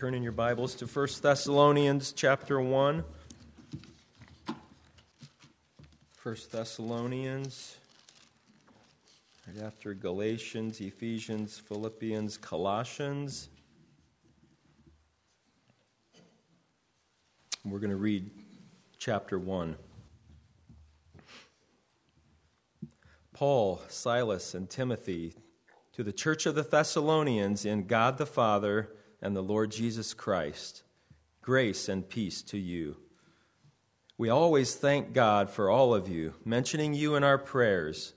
turn in your Bibles to 1 Thessalonians chapter 1. 1 Thessalonians, right after Galatians, Ephesians, Philippians, Colossians. We're going to read chapter 1. Paul, Silas, and Timothy to the church of the Thessalonians in God the Father and the Lord Jesus Christ, grace and peace to you. We always thank God for all of you, mentioning you in our prayers.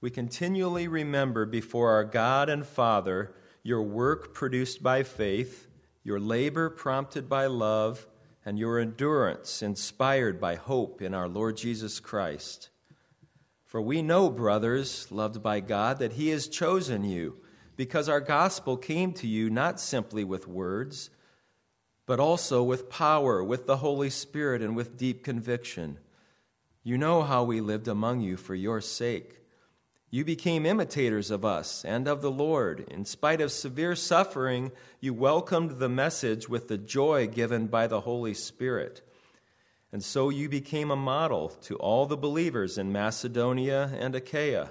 We continually remember before our God and Father your work produced by faith, your labor prompted by love, and your endurance inspired by hope in our Lord Jesus Christ. For we know, brothers, loved by God, that He has chosen you, because our gospel came to you not simply with words, but also with power, with the Holy Spirit, and with deep conviction. You know how we lived among you for your sake. You became imitators of us and of the Lord. In spite of severe suffering, you welcomed the message with the joy given by the Holy Spirit. And so you became a model to all the believers in Macedonia and Achaia.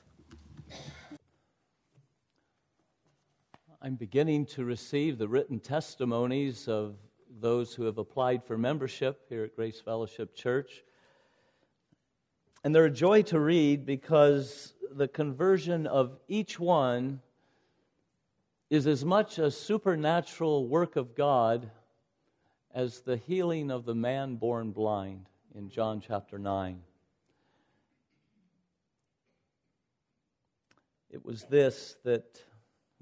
I'm beginning to receive the written testimonies of those who have applied for membership here at Grace Fellowship Church. And they're a joy to read because the conversion of each one is as much a supernatural work of God as the healing of the man born blind in John chapter 9. It was this that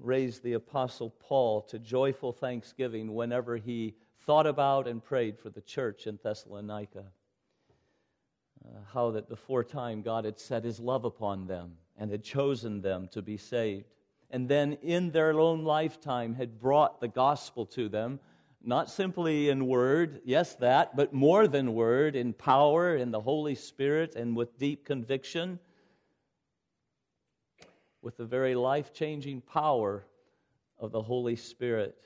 raised the Apostle Paul to joyful thanksgiving whenever he thought about and prayed for the church in Thessalonica. Uh, how that before time God had set his love upon them and had chosen them to be saved. And then in their own lifetime had brought the gospel to them, not simply in word, yes, that, but more than word, in power, in the Holy Spirit, and with deep conviction with the very life changing power of the Holy Spirit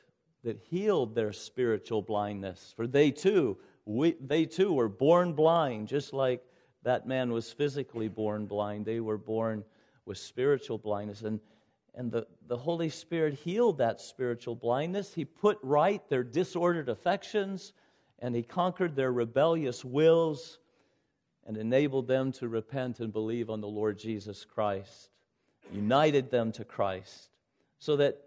that healed their spiritual blindness. For they too, we, they too were born blind, just like that man was physically born blind. They were born with spiritual blindness. And, and the, the Holy Spirit healed that spiritual blindness. He put right their disordered affections, and He conquered their rebellious wills and enabled them to repent and believe on the Lord Jesus Christ united them to Christ, so that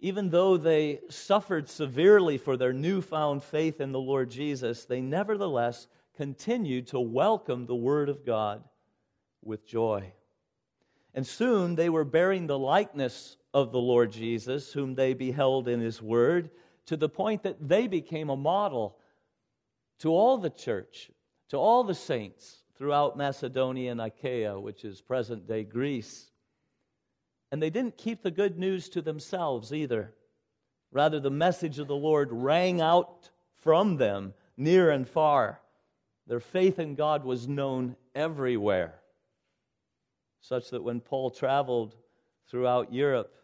even though they suffered severely for their newfound faith in the Lord Jesus, they nevertheless continued to welcome the Word of God with joy. And soon they were bearing the likeness of the Lord Jesus, whom they beheld in His Word, to the point that they became a model to all the church, to all the saints throughout Macedonia and Achaia, which is present day Greece. And they didn't keep the good news to themselves either. Rather, the message of the Lord rang out from them near and far. Their faith in God was known everywhere, such that when Paul traveled throughout Europe,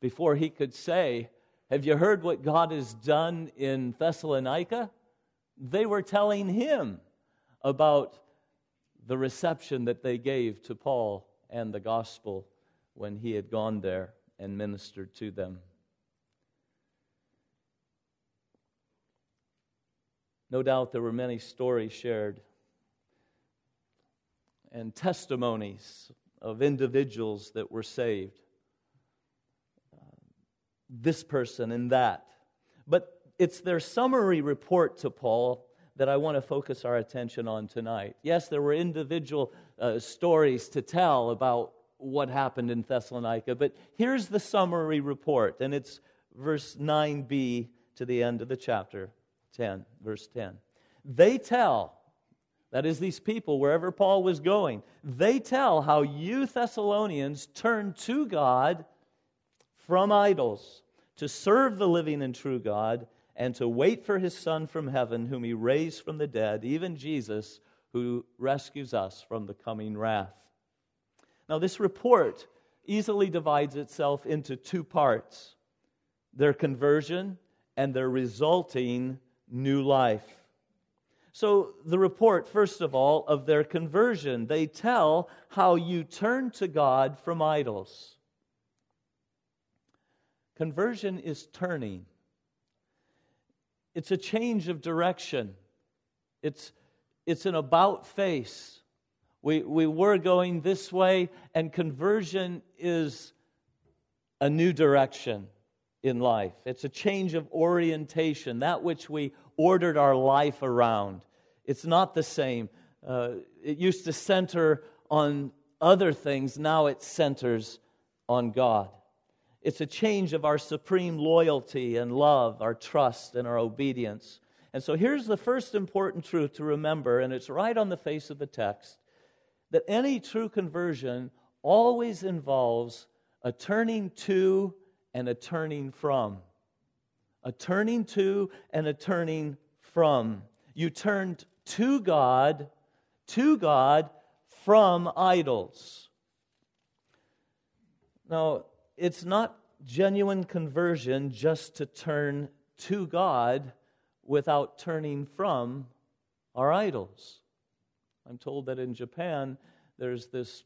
before he could say, Have you heard what God has done in Thessalonica? They were telling him about the reception that they gave to Paul and the gospel when he had gone there and ministered to them. No doubt there were many stories shared and testimonies of individuals that were saved. Uh, this person and that. But it's their summary report to Paul that I want to focus our attention on tonight. Yes, there were individual uh, stories to tell about what happened in Thessalonica. But here's the summary report, and it's verse 9b to the end of the chapter 10, verse 10. They tell, that is, these people, wherever Paul was going, they tell how you Thessalonians turned to God from idols to serve the living and true God and to wait for his Son from heaven, whom he raised from the dead, even Jesus, who rescues us from the coming wrath. Now, this report easily divides itself into two parts their conversion and their resulting new life. So, the report, first of all, of their conversion, they tell how you turn to God from idols. Conversion is turning, it's a change of direction, it's, it's an about face. We, we were going this way, and conversion is a new direction in life. It's a change of orientation, that which we ordered our life around. It's not the same. Uh, it used to center on other things, now it centers on God. It's a change of our supreme loyalty and love, our trust and our obedience. And so here's the first important truth to remember, and it's right on the face of the text that any true conversion always involves a turning to and a turning from. A turning to and a turning from. You turned to God, to God from idols. Now, it's not genuine conversion just to turn to God without turning from our idols. I'm told that in Japan, there's this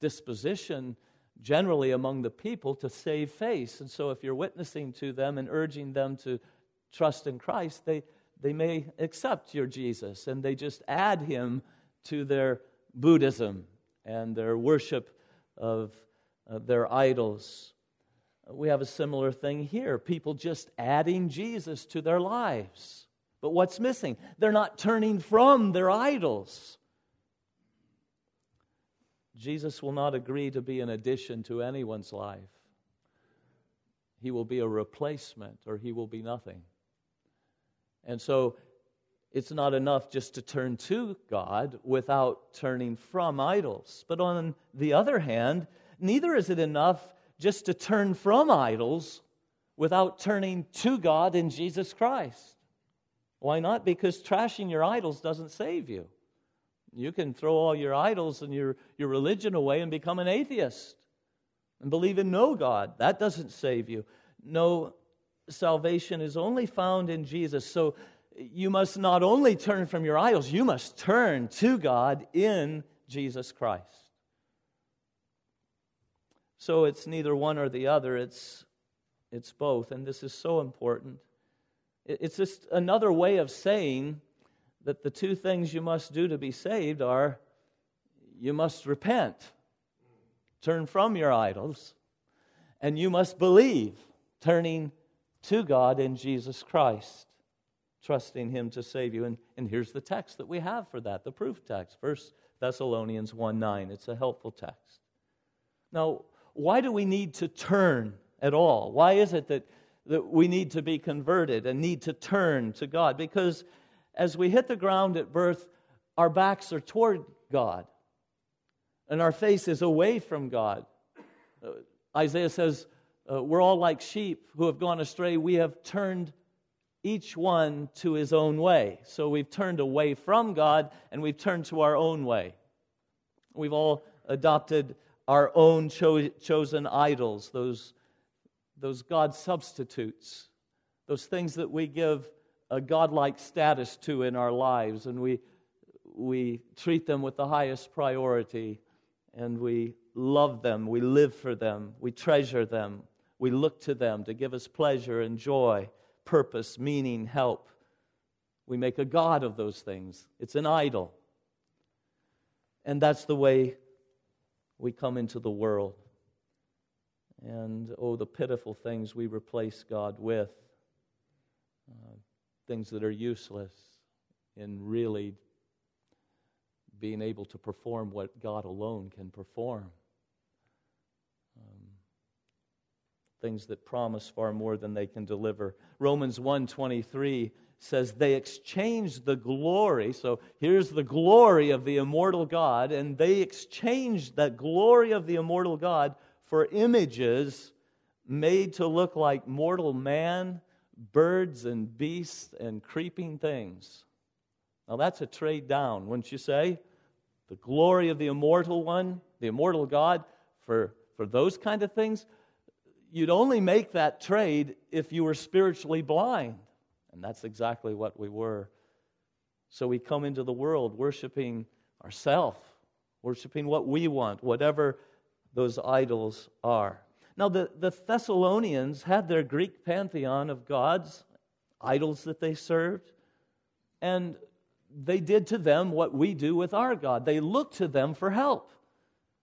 disposition generally among the people to save face. And so, if you're witnessing to them and urging them to trust in Christ, they, they may accept your Jesus and they just add him to their Buddhism and their worship of uh, their idols. We have a similar thing here people just adding Jesus to their lives. But what's missing? They're not turning from their idols. Jesus will not agree to be an addition to anyone's life. He will be a replacement or he will be nothing. And so it's not enough just to turn to God without turning from idols. But on the other hand, neither is it enough just to turn from idols without turning to God in Jesus Christ. Why not? Because trashing your idols doesn't save you. You can throw all your idols and your, your religion away and become an atheist and believe in no God. That doesn't save you. No, salvation is only found in Jesus. So you must not only turn from your idols, you must turn to God in Jesus Christ. So it's neither one or the other, it's, it's both. And this is so important. It's just another way of saying that the two things you must do to be saved are you must repent, turn from your idols, and you must believe, turning to God in Jesus Christ, trusting Him to save you. And, and here's the text that we have for that, the proof text, 1 Thessalonians 1 9. It's a helpful text. Now, why do we need to turn at all? Why is it that that we need to be converted and need to turn to God. Because as we hit the ground at birth, our backs are toward God and our face is away from God. Uh, Isaiah says, uh, We're all like sheep who have gone astray. We have turned each one to his own way. So we've turned away from God and we've turned to our own way. We've all adopted our own cho- chosen idols, those those God substitutes, those things that we give a godlike status to in our lives, and we, we treat them with the highest priority, and we love them, we live for them, we treasure them, we look to them to give us pleasure and joy, purpose, meaning, help. We make a God of those things. It's an idol. And that's the way we come into the world. And oh, the pitiful things we replace God with, uh, things that are useless in really being able to perform what God alone can perform. Um, things that promise far more than they can deliver. Romans 1:23 says they exchanged the glory. So here's the glory of the immortal God and they exchanged that glory of the immortal God for images made to look like mortal man, birds and beasts and creeping things. Now that's a trade down, wouldn't you say? The glory of the immortal one, the immortal God for for those kind of things you'd only make that trade if you were spiritually blind. And that's exactly what we were. So we come into the world worshiping ourselves, worshiping what we want, whatever those idols are. Now, the, the Thessalonians had their Greek pantheon of gods, idols that they served, and they did to them what we do with our God. They looked to them for help.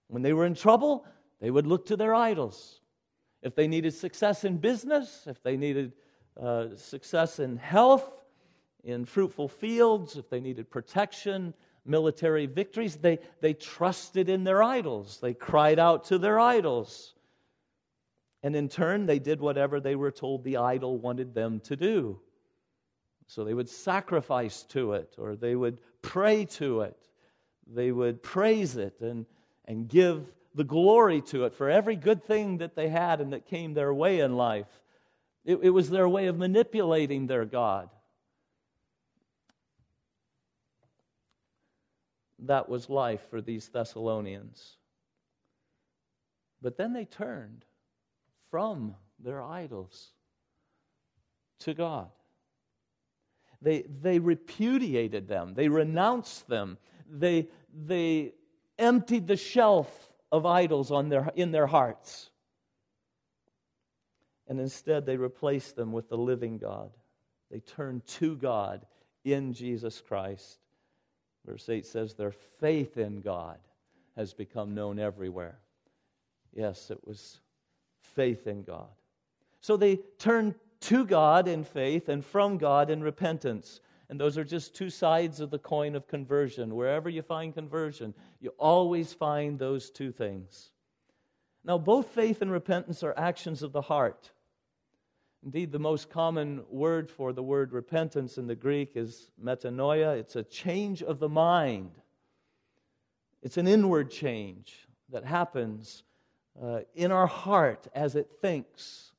When they were in trouble, they would look to their idols. If they needed success in business, if they needed uh, success in health, in fruitful fields, if they needed protection, military victories, they, they trusted in their idols. They cried out to their idols. And in turn, they did whatever they were told the idol wanted them to do. So they would sacrifice to it, or they would pray to it, they would praise it and, and give the glory to it for every good thing that they had and that came their way in life. It, it was their way of manipulating their God. That was life for these Thessalonians. But then they turned from their idols to God. They, they repudiated them, they renounced them, they, they emptied the shelf of idols on their, in their hearts. And instead, they replaced them with the living God. They turned to God in Jesus Christ. Verse 8 says, Their faith in God has become known everywhere. Yes, it was faith in God. So they turn to God in faith and from God in repentance. And those are just two sides of the coin of conversion. Wherever you find conversion, you always find those two things. Now, both faith and repentance are actions of the heart. Indeed, the most common word for the word repentance in the Greek is metanoia. It's a change of the mind, it's an inward change that happens uh, in our heart as it thinks,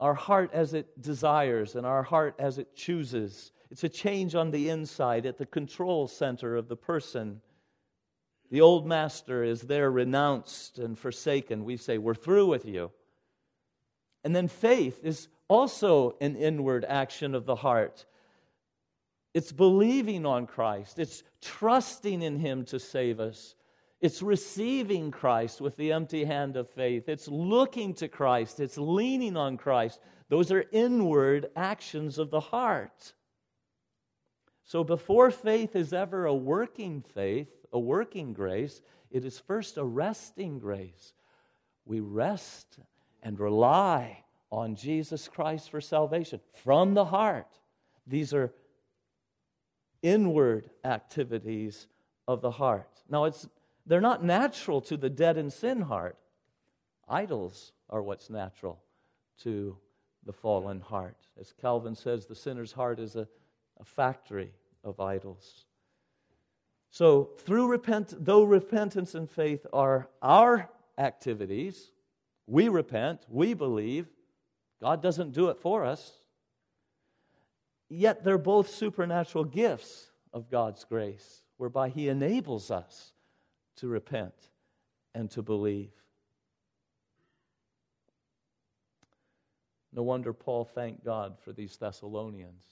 our heart as it desires, and our heart as it chooses. It's a change on the inside at the control center of the person. The old master is there renounced and forsaken. We say, We're through with you. And then faith is also an inward action of the heart. It's believing on Christ, it's trusting in Him to save us. It's receiving Christ with the empty hand of faith. It's looking to Christ. It's leaning on Christ. Those are inward actions of the heart. So before faith is ever a working faith, a working grace, it is first a resting grace. We rest and rely on Jesus Christ for salvation from the heart. These are inward activities of the heart. Now, it's, they're not natural to the dead and sin heart. Idols are what's natural to the fallen heart. As Calvin says, the sinner's heart is a a factory of idols. So, through repent, though repentance and faith are our activities, we repent, we believe. God doesn't do it for us. Yet they're both supernatural gifts of God's grace, whereby He enables us to repent and to believe. No wonder Paul thanked God for these Thessalonians.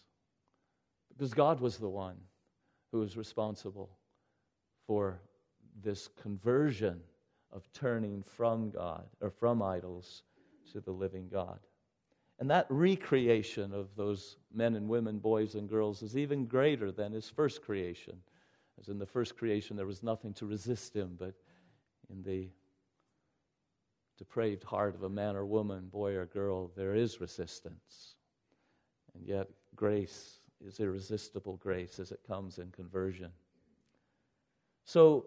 Because God was the one who was responsible for this conversion of turning from God or from idols to the living God. And that recreation of those men and women, boys and girls, is even greater than his first creation. As in the first creation, there was nothing to resist him, but in the depraved heart of a man or woman, boy or girl, there is resistance. And yet, grace is irresistible grace as it comes in conversion. So,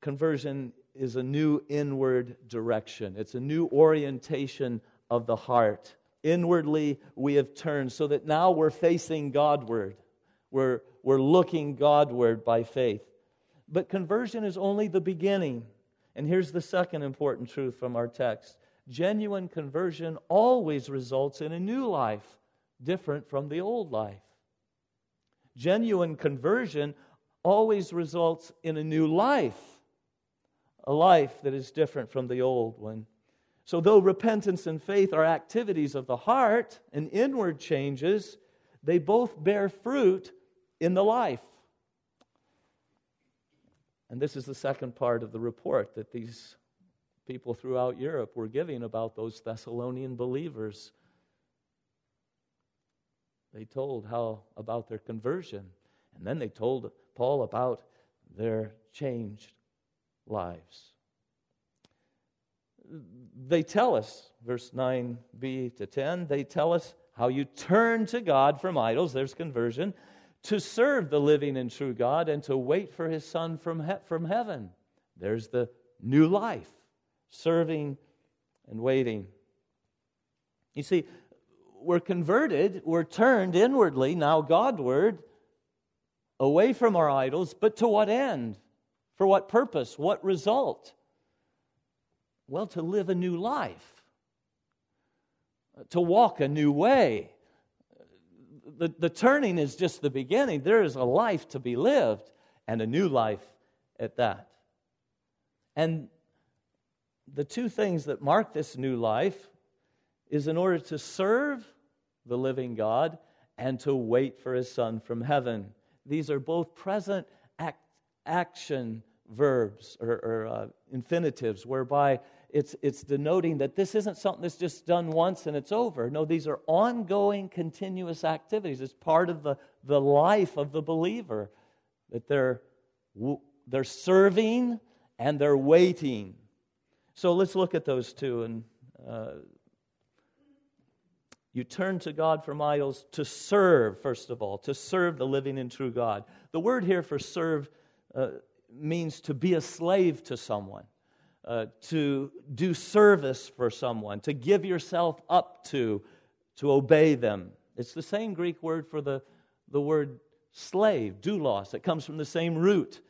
conversion is a new inward direction, it's a new orientation of the heart. Inwardly, we have turned so that now we're facing Godward. We're, we're looking Godward by faith. But conversion is only the beginning. And here's the second important truth from our text genuine conversion always results in a new life, different from the old life. Genuine conversion always results in a new life, a life that is different from the old one. So, though repentance and faith are activities of the heart and inward changes, they both bear fruit in the life. And this is the second part of the report that these people throughout Europe were giving about those Thessalonian believers. They told how about their conversion, and then they told Paul about their changed lives. They tell us, verse 9b to 10, they tell us how you turn to God from idols, there's conversion, to serve the living and true God and to wait for his Son from, he- from heaven. There's the new life, serving and waiting. You see, we're converted, we're turned inwardly, now Godward, away from our idols, but to what end? For what purpose? What result? Well, to live a new life, to walk a new way the, the turning is just the beginning. There is a life to be lived and a new life at that. And the two things that mark this new life is in order to serve the living God and to wait for his Son from heaven. These are both present act, action verbs or, or uh, infinitives, whereby it's, it's denoting that this isn't something that's just done once and it's over. No, these are ongoing, continuous activities. It's part of the, the life of the believer that they're, they're serving and they're waiting. So let's look at those two. And uh, you turn to God from idols to serve, first of all, to serve the living and true God. The word here for serve uh, means to be a slave to someone uh, to do service for someone, to give yourself up to, to obey them. It's the same Greek word for the, the word slave, doulos. It comes from the same root.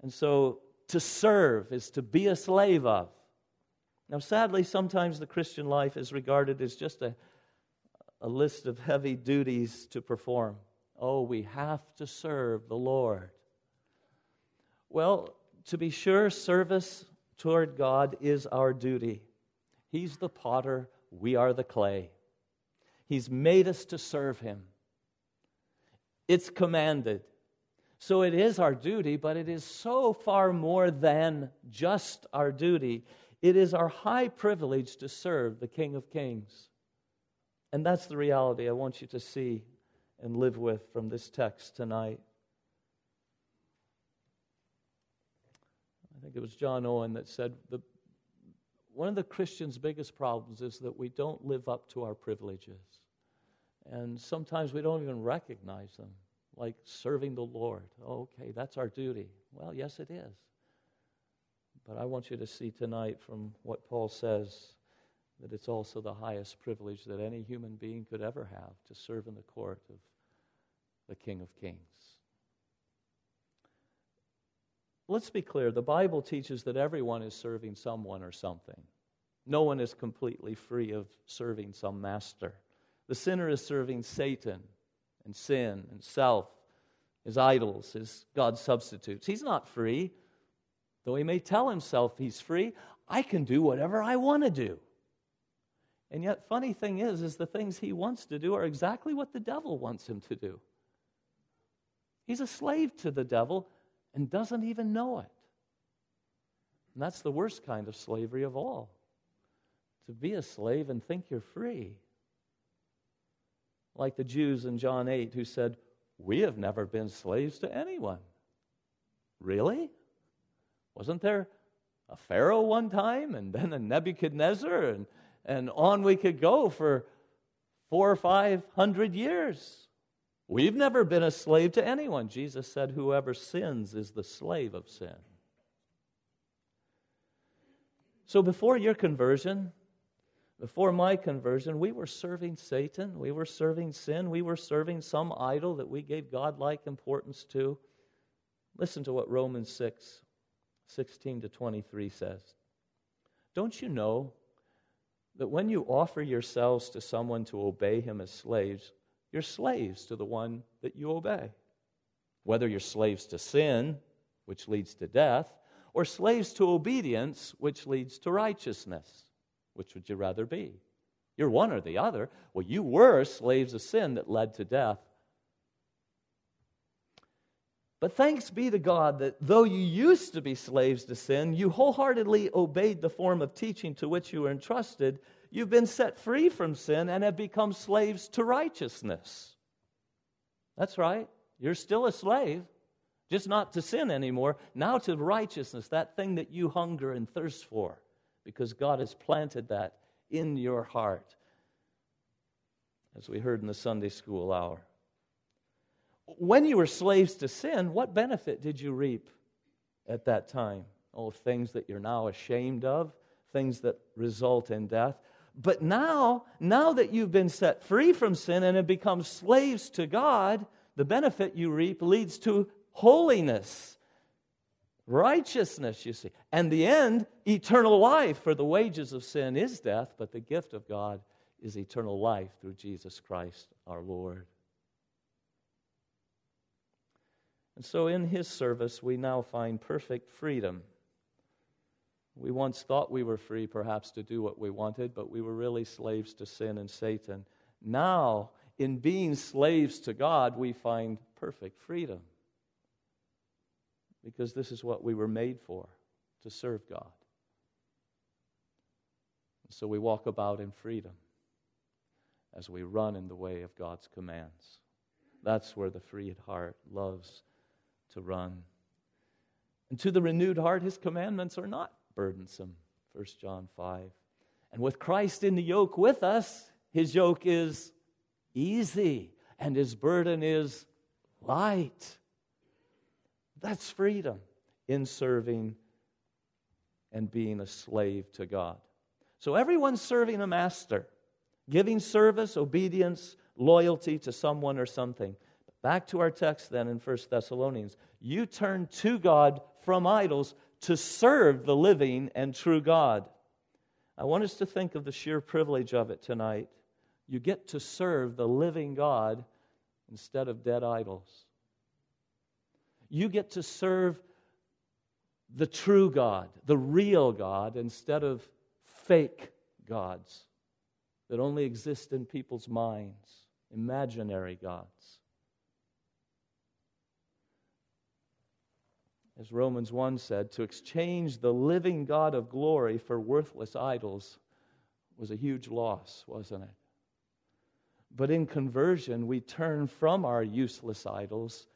And so to serve is to be a slave of. Now, sadly, sometimes the Christian life is regarded as just a, a list of heavy duties to perform. Oh, we have to serve the Lord. Well, to be sure, service toward God is our duty. He's the potter, we are the clay. He's made us to serve Him. It's commanded. So it is our duty, but it is so far more than just our duty. It is our high privilege to serve the King of Kings. And that's the reality I want you to see and live with from this text tonight. Think it was John Owen that said the, one of the Christians' biggest problems is that we don't live up to our privileges. And sometimes we don't even recognize them, like serving the Lord. Oh, okay, that's our duty. Well, yes, it is. But I want you to see tonight from what Paul says that it's also the highest privilege that any human being could ever have to serve in the court of the King of Kings. Let's be clear the Bible teaches that everyone is serving someone or something. No one is completely free of serving some master. The sinner is serving Satan and sin and self, his idols, his God substitutes. He's not free, though he may tell himself he's free. I can do whatever I want to do. And yet, funny thing is, is the things he wants to do are exactly what the devil wants him to do. He's a slave to the devil and doesn't even know it. And that's the worst kind of slavery of all to be a slave and think you're free. Like the Jews in John 8 who said, We have never been slaves to anyone. Really? Wasn't there a Pharaoh one time and then a Nebuchadnezzar and, and on we could go for four or five hundred years? We've never been a slave to anyone. Jesus said, Whoever sins is the slave of sin. So before your conversion, Before my conversion, we were serving Satan, we were serving sin, we were serving some idol that we gave godlike importance to. Listen to what Romans 6 16 to 23 says. Don't you know that when you offer yourselves to someone to obey him as slaves, you're slaves to the one that you obey? Whether you're slaves to sin, which leads to death, or slaves to obedience, which leads to righteousness. Which would you rather be? You're one or the other. Well, you were slaves of sin that led to death. But thanks be to God that though you used to be slaves to sin, you wholeheartedly obeyed the form of teaching to which you were entrusted. You've been set free from sin and have become slaves to righteousness. That's right. You're still a slave, just not to sin anymore, now to righteousness, that thing that you hunger and thirst for, because God has planted that in your heart, as we heard in the Sunday school hour. When you were slaves to sin, what benefit did you reap at that time? Oh, things that you're now ashamed of, things that result in death. But now, now that you've been set free from sin and have become slaves to God, the benefit you reap leads to holiness, righteousness, you see. And the end, eternal life, for the wages of sin is death, but the gift of God is eternal life through Jesus Christ our Lord. And so in his service, we now find perfect freedom. We once thought we were free, perhaps, to do what we wanted, but we were really slaves to sin and Satan. Now, in being slaves to God, we find perfect freedom. Because this is what we were made for to serve God. So we walk about in freedom as we run in the way of God's commands. That's where the freed heart loves to run. And to the renewed heart, his commandments are not burdensome. 1 John 5. And with Christ in the yoke with us, his yoke is easy and his burden is light. That's freedom in serving and being a slave to God. So everyone's serving a master, giving service, obedience, loyalty to someone or something. Back to our text then in 1 Thessalonians. You turn to God from idols to serve the living and true God. I want us to think of the sheer privilege of it tonight. You get to serve the living God instead of dead idols. You get to serve the true God, the real God, instead of fake gods that only exist in people's minds, imaginary gods. As Romans 1 said, to exchange the living God of glory for worthless idols was a huge loss, wasn't it? But in conversion, we turn from our useless idols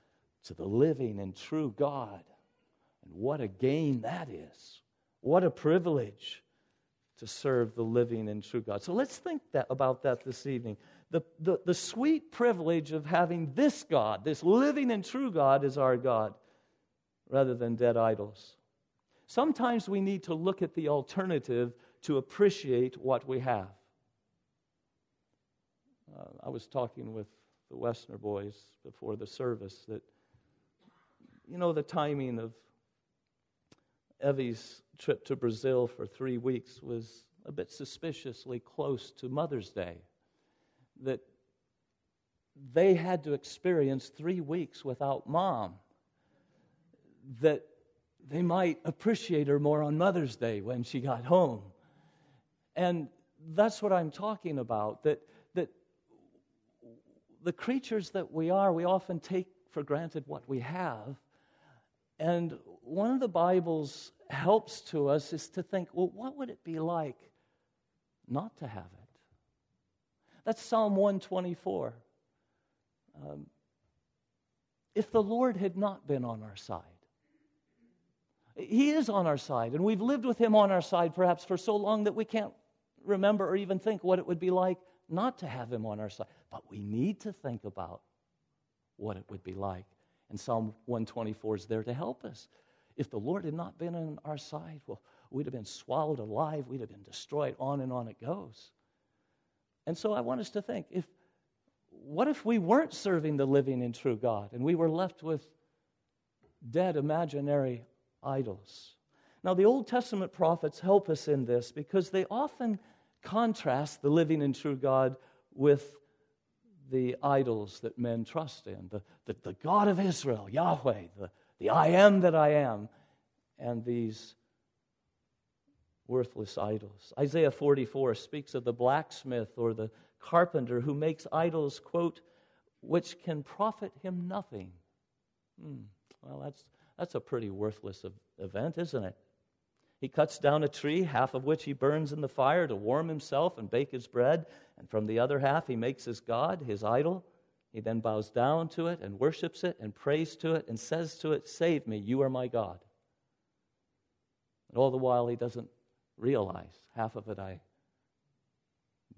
to the living and true God. And what a gain that is! What a privilege to serve the living and true God. So let's think that, about that this evening. The, the, the sweet privilege of having this God, this living and true God, as our God rather than dead idols. Sometimes we need to look at the alternative to appreciate what we have. Uh, I was talking with the Westner boys before the service that, you know, the timing of Evie's trip to Brazil for three weeks was a bit suspiciously close to Mother's Day. That they had to experience three weeks without mom that they might appreciate her more on Mother's Day when she got home. And that's what I'm talking about that, that the creatures that we are, we often take for granted what we have. And one of the Bible's helps to us is to think, well, what would it be like not to have it? That's Psalm 124. Um, if the Lord had not been on our side, he is on our side, and we've lived with Him on our side perhaps for so long that we can't remember or even think what it would be like not to have Him on our side. But we need to think about what it would be like. And Psalm 124 is there to help us. If the Lord had not been on our side, well, we'd have been swallowed alive, we'd have been destroyed, on and on it goes. And so I want us to think if what if we weren't serving the living and true God and we were left with dead imaginary idols? Now, the Old Testament prophets help us in this because they often contrast the living and true God with the idols that men trust in the, the, the God of Israel, Yahweh, the, the I am that I am, and these worthless idols. Isaiah 44 speaks of the blacksmith or the carpenter who makes idols, quote, which can profit him nothing. Hmm. Well, that's, that's a pretty worthless event, isn't it? He cuts down a tree, half of which he burns in the fire to warm himself and bake his bread, and from the other half he makes his God, his idol. He then bows down to it and worships it and prays to it and says to it, Save me, you are my God. And all the while he doesn't realize half of it I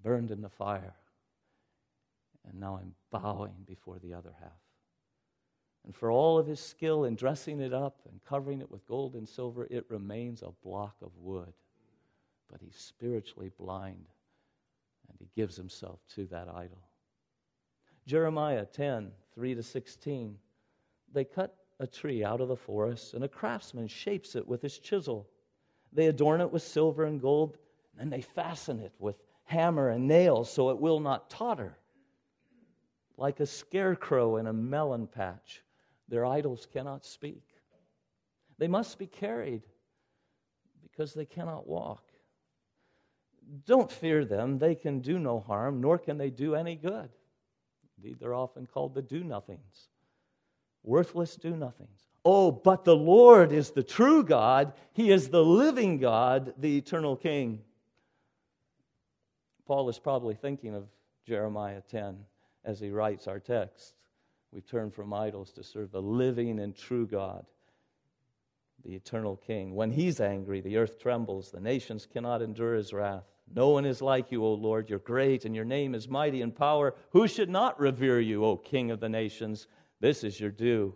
burned in the fire, and now I'm bowing before the other half. And for all of his skill in dressing it up and covering it with gold and silver, it remains a block of wood. But he's spiritually blind and he gives himself to that idol. Jeremiah 10 3 to 16. They cut a tree out of the forest, and a craftsman shapes it with his chisel. They adorn it with silver and gold, and they fasten it with hammer and nails so it will not totter. Like a scarecrow in a melon patch, their idols cannot speak. They must be carried because they cannot walk. Don't fear them. They can do no harm, nor can they do any good. Indeed, they're often called the do nothings, worthless do nothings. Oh, but the Lord is the true God. He is the living God, the eternal King. Paul is probably thinking of Jeremiah 10 as he writes our text. We turn from idols to serve the living and true God, the eternal King. When he's angry, the earth trembles, the nations cannot endure his wrath. No one is like you, O Lord. You're great, and your name is mighty in power. Who should not revere you, O King of the nations? This is your due.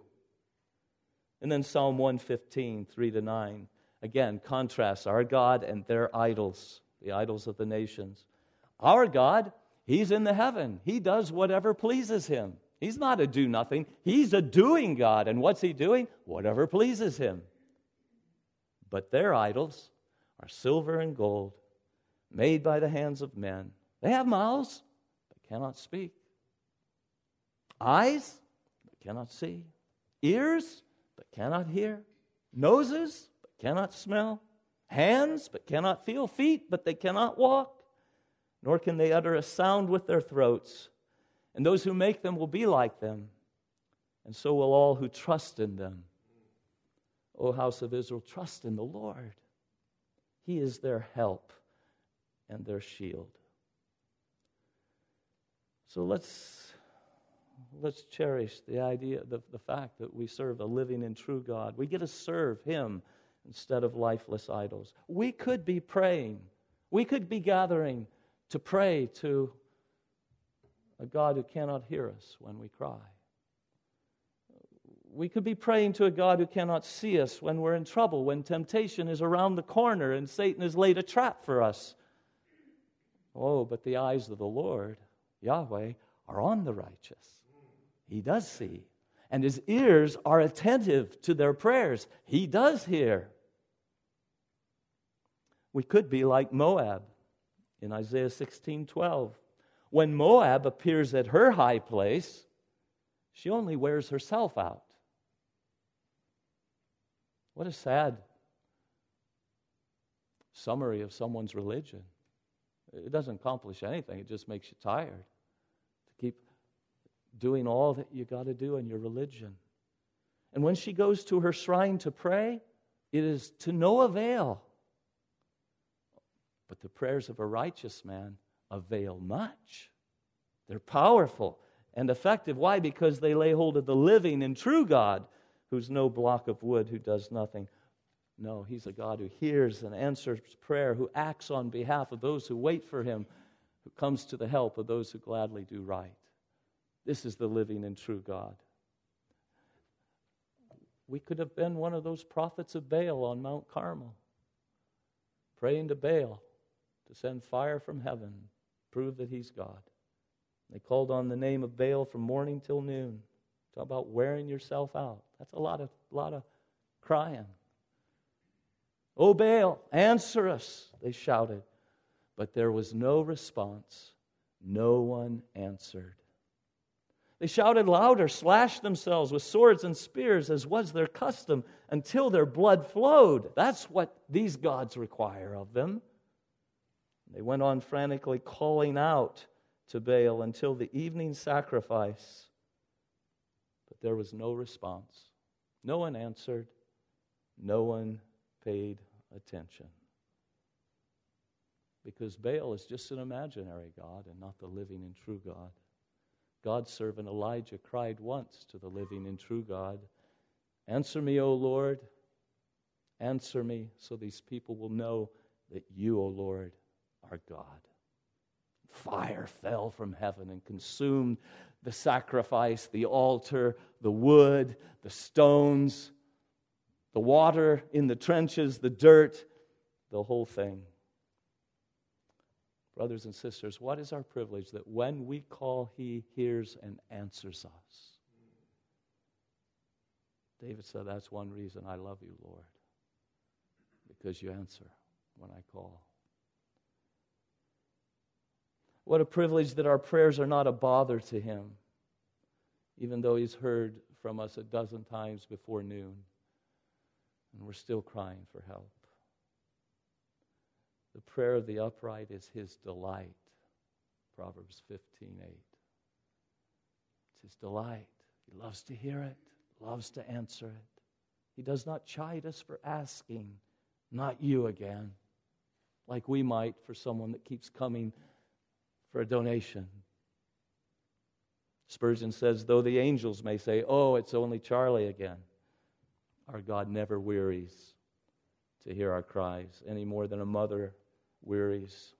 And then Psalm 115, 3 to 9. Again, contrasts our God and their idols, the idols of the nations. Our God, He's in the heaven. He does whatever pleases Him. He's not a do nothing, he's a doing God. And what's he doing? Whatever pleases him. But their idols are silver and gold, made by the hands of men. They have mouths, but cannot speak, eyes, but cannot see, ears, but cannot hear, noses, but cannot smell, hands, but cannot feel, feet, but they cannot walk, nor can they utter a sound with their throats and those who make them will be like them, and so will all who trust in them. O house of Israel, trust in the Lord. He is their help and their shield. So let's, let's cherish the idea, the, the fact that we serve a living and true God. We get to serve Him instead of lifeless idols. We could be praying, we could be gathering to pray to a God who cannot hear us when we cry. We could be praying to a God who cannot see us when we're in trouble, when temptation is around the corner and Satan has laid a trap for us. Oh, but the eyes of the Lord, Yahweh, are on the righteous. He does see. And his ears are attentive to their prayers. He does hear. We could be like Moab in Isaiah 16 12. When Moab appears at her high place, she only wears herself out. What a sad summary of someone's religion. It doesn't accomplish anything, it just makes you tired to keep doing all that you got to do in your religion. And when she goes to her shrine to pray, it is to no avail. But the prayers of a righteous man avail much. They're powerful and effective. Why? Because they lay hold of the living and true God, who's no block of wood, who does nothing. No, he's a God who hears and answers prayer, who acts on behalf of those who wait for him, who comes to the help of those who gladly do right. This is the living and true God. We could have been one of those prophets of Baal on Mount Carmel. praying to Baal to send fire from heaven, prove that he's God. They called on the name of Baal from morning till noon. Talk about wearing yourself out. That's a lot of, lot of crying. Oh, Baal, answer us, they shouted. But there was no response. No one answered. They shouted louder, slashed themselves with swords and spears, as was their custom, until their blood flowed. That's what these gods require of them. They went on frantically calling out to Baal until the evening sacrifice, but there was no response. No one answered, no one paid attention. Because Baal is just an imaginary God and not the living and true God. God's servant Elijah cried once to the living and true God Answer me, O Lord. Answer me so these people will know that you, O Lord, are God. Fire fell from heaven and consumed the sacrifice, the altar, the wood, the stones, the water in the trenches, the dirt, the whole thing. Brothers and sisters, what is our privilege that when we call, He hears and answers us? David said, That's one reason I love you, Lord, because you answer when I call. What a privilege that our prayers are not a bother to Him, even though He's heard from us a dozen times before noon, and we're still crying for help. The prayer of the upright is his delight. Proverbs 15 8. It's his delight. He loves to hear it, loves to answer it. He does not chide us for asking, not you again, like we might for someone that keeps coming for a donation. Spurgeon says, though the angels may say, Oh, it's only Charlie again, our God never wearies to hear our cries any more than a mother wearies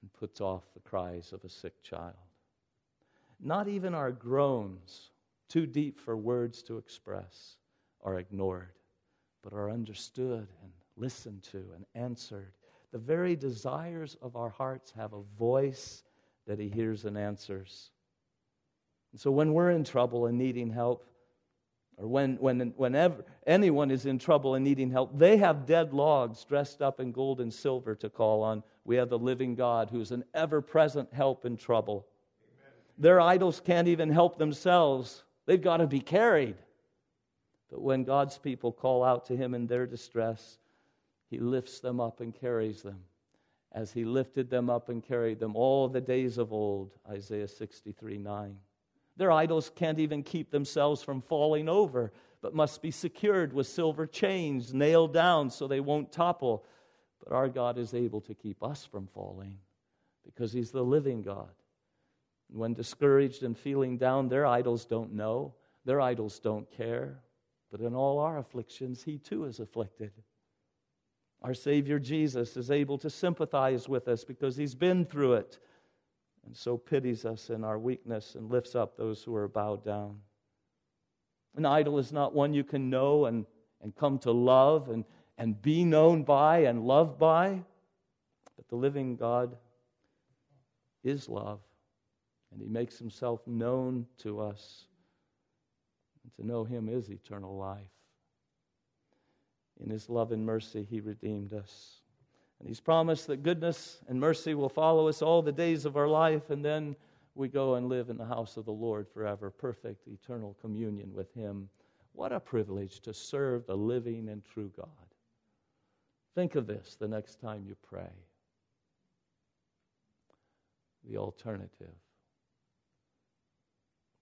and puts off the cries of a sick child. Not even our groans, too deep for words to express, are ignored, but are understood and listened to and answered. The very desires of our hearts have a voice that He hears and answers. And so when we're in trouble and needing help, or when, when, whenever anyone is in trouble and needing help, they have dead logs dressed up in gold and silver to call on. We have the living God who's an ever present help in trouble. Amen. Their idols can't even help themselves, they've got to be carried. But when God's people call out to Him in their distress, He lifts them up and carries them. As He lifted them up and carried them all the days of old, Isaiah 63 9. Their idols can't even keep themselves from falling over, but must be secured with silver chains, nailed down so they won't topple. But our God is able to keep us from falling because He's the living God. When discouraged and feeling down, their idols don't know, their idols don't care. But in all our afflictions, He too is afflicted. Our Savior Jesus is able to sympathize with us because He's been through it and so pities us in our weakness and lifts up those who are bowed down. An idol is not one you can know and, and come to love and, and be known by and loved by, but the living God is love, and He makes Himself known to us. And to know Him is eternal life. In His love and mercy, He redeemed us. And he's promised that goodness and mercy will follow us all the days of our life, and then we go and live in the house of the Lord forever, perfect, eternal communion with him. What a privilege to serve the living and true God. Think of this the next time you pray. The alternative.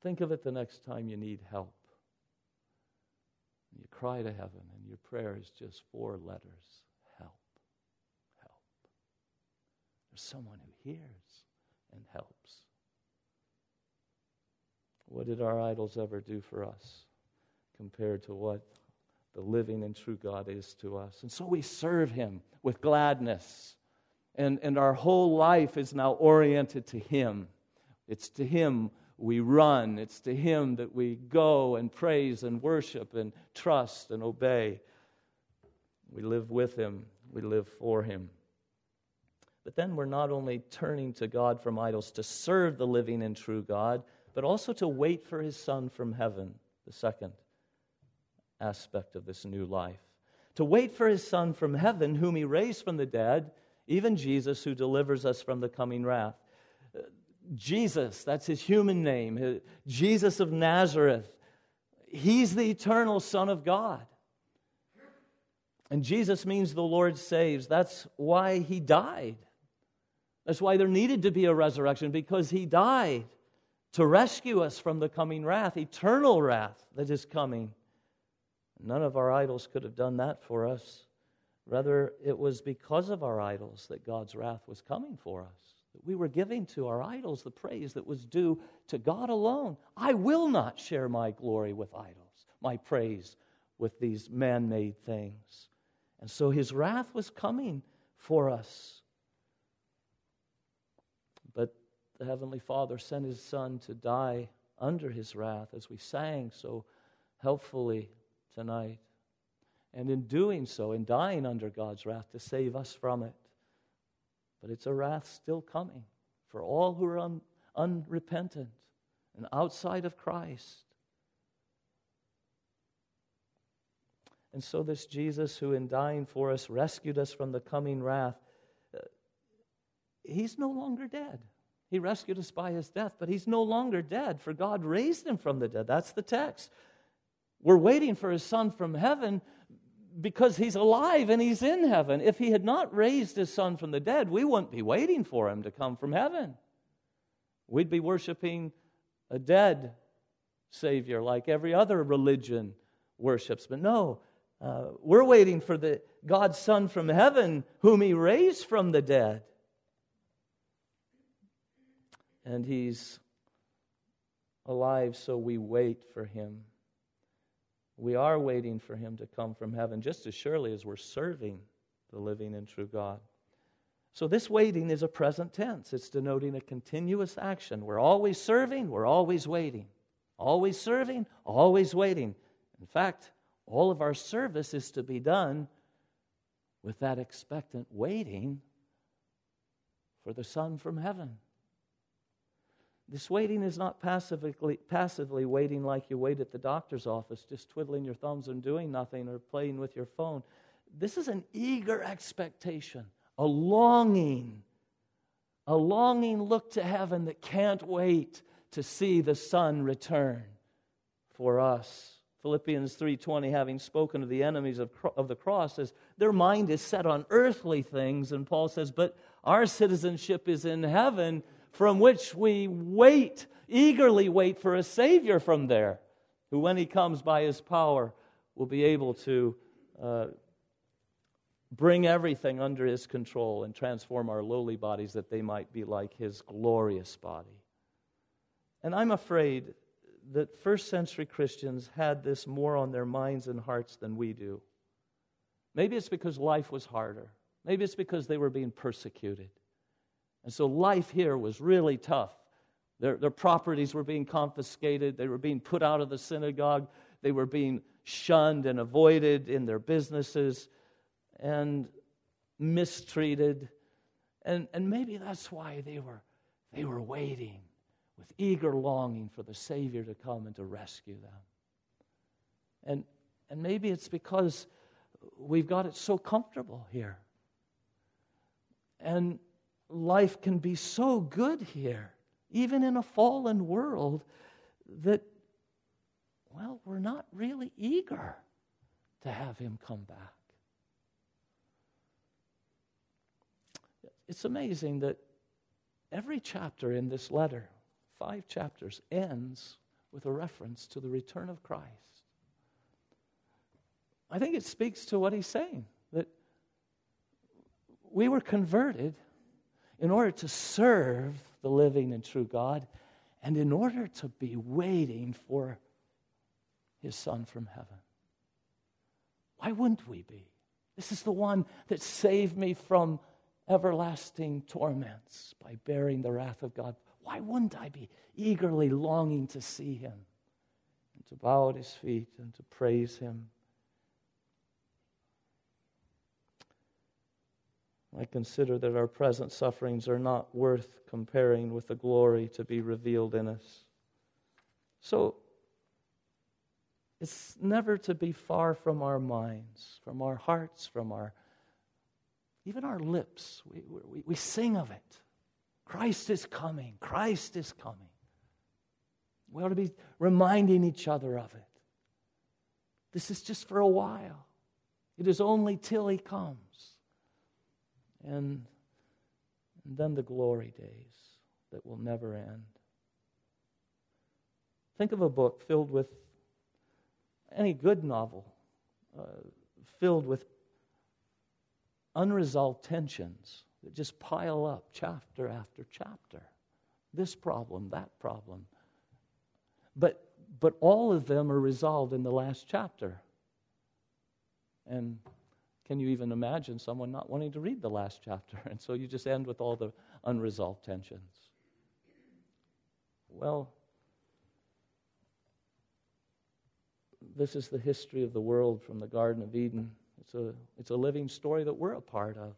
Think of it the next time you need help. You cry to heaven, and your prayer is just four letters help, help. There's someone who hears and helps. What did our idols ever do for us compared to what the living and true God is to us? And so we serve Him with gladness. And, and our whole life is now oriented to Him. It's to Him we run, it's to Him that we go and praise and worship and trust and obey. We live with Him we live for Him. But then we're not only turning to God from idols to serve the living and true God, but also to wait for His Son from heaven, the second aspect of this new life. To wait for His Son from heaven, whom He raised from the dead, even Jesus, who delivers us from the coming wrath. Jesus, that's his human name, Jesus of Nazareth. He's the eternal Son of God. And Jesus means the Lord saves. That's why he died. That's why there needed to be a resurrection, because he died to rescue us from the coming wrath, eternal wrath that is coming. None of our idols could have done that for us. Rather, it was because of our idols that God's wrath was coming for us. That we were giving to our idols the praise that was due to God alone. I will not share my glory with idols, my praise with these man made things. And so his wrath was coming for us. But the Heavenly Father sent his Son to die under his wrath, as we sang so helpfully tonight. And in doing so, in dying under God's wrath, to save us from it. But it's a wrath still coming for all who are un- unrepentant and outside of Christ. And so, this Jesus who, in dying for us, rescued us from the coming wrath, uh, he's no longer dead. He rescued us by his death, but he's no longer dead, for God raised him from the dead. That's the text. We're waiting for his son from heaven because he's alive and he's in heaven. If he had not raised his son from the dead, we wouldn't be waiting for him to come from heaven. We'd be worshiping a dead Savior like every other religion worships. But no, uh, we're waiting for the God's Son from heaven, whom He raised from the dead. And He's alive, so we wait for Him. We are waiting for him to come from heaven just as surely as we're serving the living and true God. So, this waiting is a present tense. It's denoting a continuous action. We're always serving, we're always waiting. Always serving, always waiting. In fact, all of our service is to be done with that expectant waiting for the Son from heaven. This waiting is not passively, passively waiting like you wait at the doctor's office, just twiddling your thumbs and doing nothing or playing with your phone. This is an eager expectation, a longing, a longing look to heaven that can't wait to see the Son return for us. Philippians 3:20 having spoken of the enemies of, of the cross says their mind is set on earthly things and Paul says but our citizenship is in heaven from which we wait, eagerly wait for a Savior from there, who, when He comes by His power, will be able to uh, bring everything under His control and transform our lowly bodies that they might be like His glorious body. And I'm afraid that first century Christians had this more on their minds and hearts than we do. Maybe it's because life was harder. Maybe it's because they were being persecuted. And so life here was really tough. Their, their properties were being confiscated, they were being put out of the synagogue, they were being shunned and avoided in their businesses and mistreated. And, and maybe that's why they were, they were waiting with eager longing for the Savior to come and to rescue them. And, and maybe it's because we've got it so comfortable here. And life can be so good here, even in a fallen world, that, well, we're not really eager to have him come back. It's amazing that every chapter in this letter, five chapters, ends with a reference to the return of Christ. I think it speaks to what he's saying that we were converted in order to serve the living and true God, and in order to be waiting for his Son from heaven. Why wouldn't we be? This is the one that saved me from everlasting torments by bearing the wrath of God. Why wouldn't I be eagerly longing to see him and to bow at his feet and to praise him? I consider that our present sufferings are not worth comparing with the glory to be revealed in us. So, it's never to be far from our minds, from our hearts, from our even our lips. We, we, we sing of it. Christ is coming. Christ is coming. We ought to be reminding each other of it. This is just for a while. It is only till he comes. And, and then the glory days that will never end. Think of a book filled with any good novel, uh, filled with unresolved tensions that just pile up chapter after chapter. This problem, that problem. But, but all of them are resolved in the last chapter. And can you even imagine someone not wanting to read the last chapter? And so you just end with all the unresolved tensions. Well, this is the history of the world from the Garden of Eden. It's a, it's a living story that we're a part of.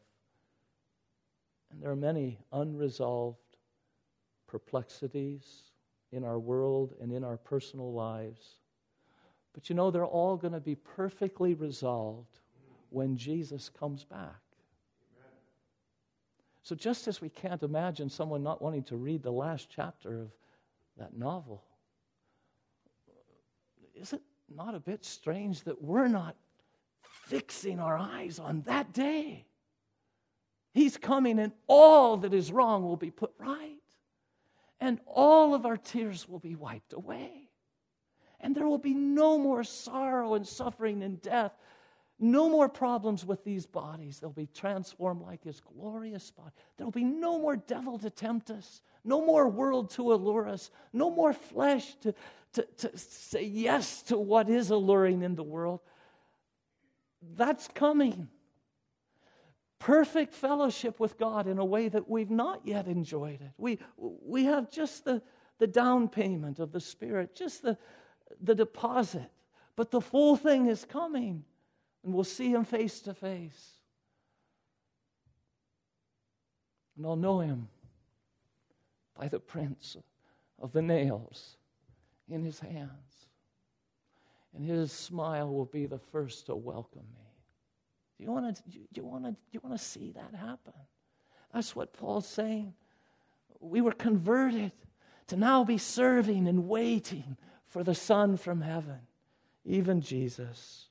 And there are many unresolved perplexities in our world and in our personal lives. But you know, they're all going to be perfectly resolved when Jesus comes back. So, just as we can't imagine someone not wanting to read the last chapter of that novel, is it not a bit strange that we're not fixing our eyes on that day? He's coming, and all that is wrong will be put right, and all of our tears will be wiped away, and there will be no more sorrow and suffering and death. No more problems with these bodies. They'll be transformed like his glorious body. There'll be no more devil to tempt us, no more world to allure us, no more flesh to, to, to say yes to what is alluring in the world. That's coming. Perfect fellowship with God in a way that we've not yet enjoyed it. We, we have just the, the down payment of the Spirit, just the, the deposit, but the full thing is coming, and we'll see Him face to face. And I'll know Him by the prints of the nails in his hands. And his smile will be the first to welcome me. Do you want to, do you want to, do you want to see that happen? That's what Paul's saying. We were converted to now be serving and waiting for the Son from heaven, even Jesus.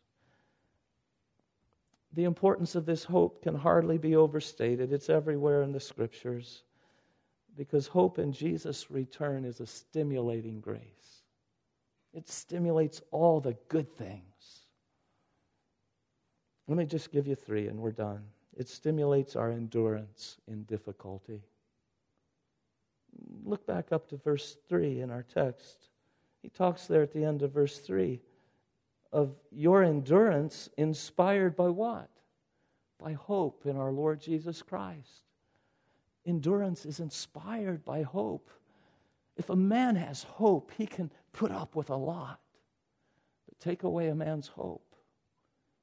The importance of this hope can hardly be overstated. It's everywhere in the scriptures because hope in Jesus' return is a stimulating grace. It stimulates all the good things. Let me just give you three and we're done. It stimulates our endurance in difficulty. Look back up to verse 3 in our text. He talks there at the end of verse 3 of your endurance inspired by what? By hope in our Lord Jesus Christ. Endurance is inspired by hope. If a man has hope, he can put up with a lot. But take away a man's hope,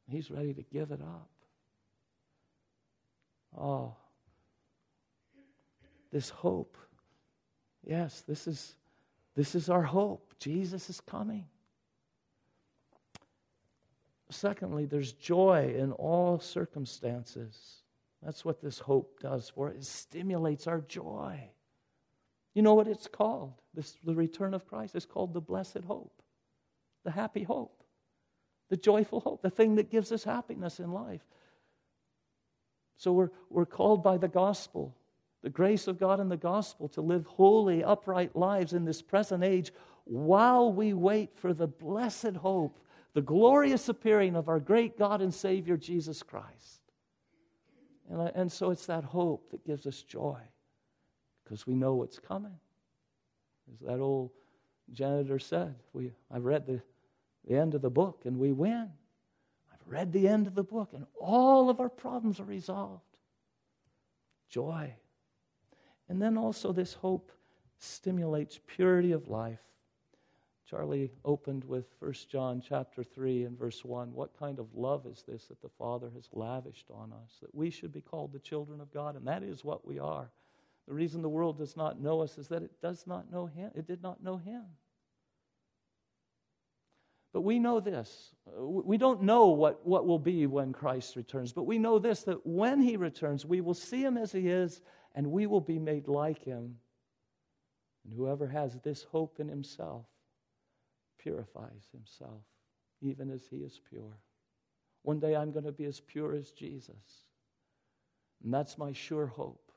he's ready to give it up. Oh, this hope. Yes, this is, this is our hope. Jesus is coming. Secondly, there's joy in all circumstances. That's what this hope does for us. It stimulates our joy. You know what it's called? This, the return of Christ is called the blessed hope, the happy hope, the joyful hope, the thing that gives us happiness in life. So we're, we're called by the gospel, the grace of God in the gospel, to live holy, upright lives in this present age while we wait for the blessed hope, the glorious appearing of our great God and Savior, Jesus Christ. And, and so it's that hope that gives us joy because we know what's coming. As that old janitor said, we, I've read the, the end of the book and we win. I've read the end of the book and all of our problems are resolved. Joy. And then also, this hope stimulates purity of life. Charlie opened with 1 John chapter 3 and verse 1. What kind of love is this that the Father has lavished on us? That we should be called the children of God, and that is what we are. The reason the world does not know us is that it does not know Him. It did not know Him. But we know this. We don't know what, what will be when Christ returns, but we know this that when He returns, we will see Him as He is, and we will be made like Him. And whoever has this hope in Himself purifies himself, even as he is pure. One day I'm going to be as pure as Jesus. And that's my sure hope.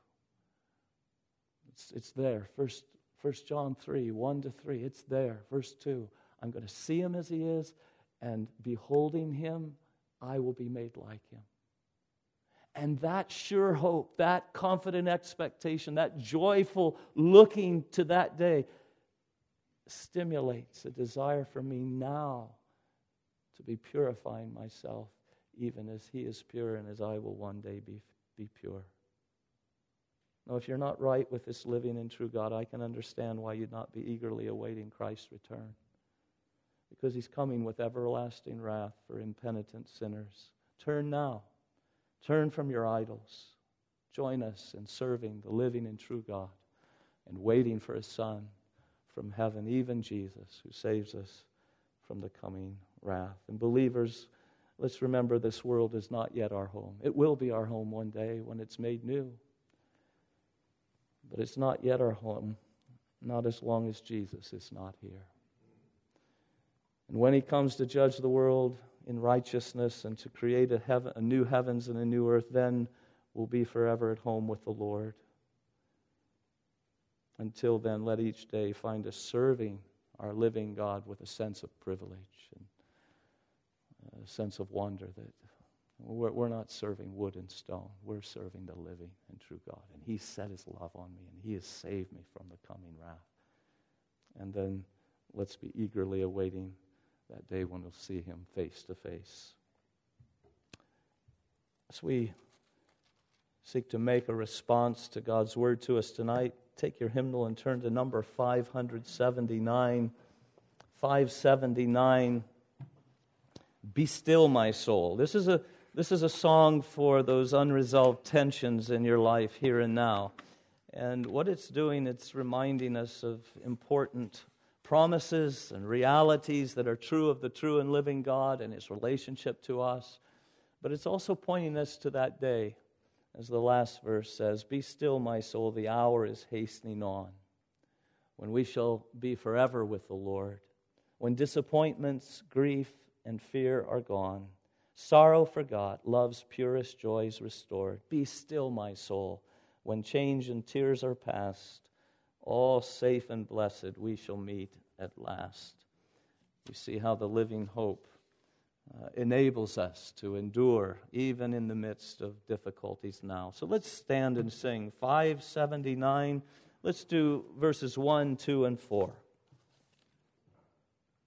It's, it's there. First, First John 3, 1 to 3. It's there. Verse 2. I'm going to see him as he is, and beholding him, I will be made like him. And that sure hope, that confident expectation, that joyful looking to that day, stimulates a desire for me now to be purifying myself, even as He is pure and as I will one day be, be pure. Now, if you're not right with this living and true God, I can understand why you'd not be eagerly awaiting Christ's return. Because He's coming with everlasting wrath for impenitent sinners. Turn now. Turn from your idols. Join us in serving the living and true God and waiting for His Son from heaven, even Jesus, who saves us from the coming wrath. And believers, let's remember this world is not yet our home. It will be our home one day when it's made new. But it's not yet our home, not as long as Jesus is not here. And when he comes to judge the world in righteousness and to create a, heaven, a new heavens and a new earth, then we'll be forever at home with the Lord. Until then, let each day find us serving our living God with a sense of privilege and a sense of wonder that we're, we're not serving wood and stone. We're serving the living and true God. And He set His love on me, and He has saved me from the coming wrath. And then let's be eagerly awaiting that day when we'll see Him face to face. As we seek to make a response to God's word to us tonight, take your hymnal and turn to number 579. 579. Be still, my soul. This is a this is a song for those unresolved tensions in your life here and now. And what it's doing, it's reminding us of important promises and realities that are true of the true and living God and his relationship to us. But it's also pointing us to that day as the last verse says, Be still, my soul, the hour is hastening on, when we shall be forever with the Lord, when disappointments, grief, and fear are gone, sorrow forgot, love's purest joys restored. Be still, my soul, when change and tears are past, all safe and blessed we shall meet at last. You see how the living hope uh, enables us to endure even in the midst of difficulties now. So let's stand and sing 579. Let's do verses 1, 2, and 4.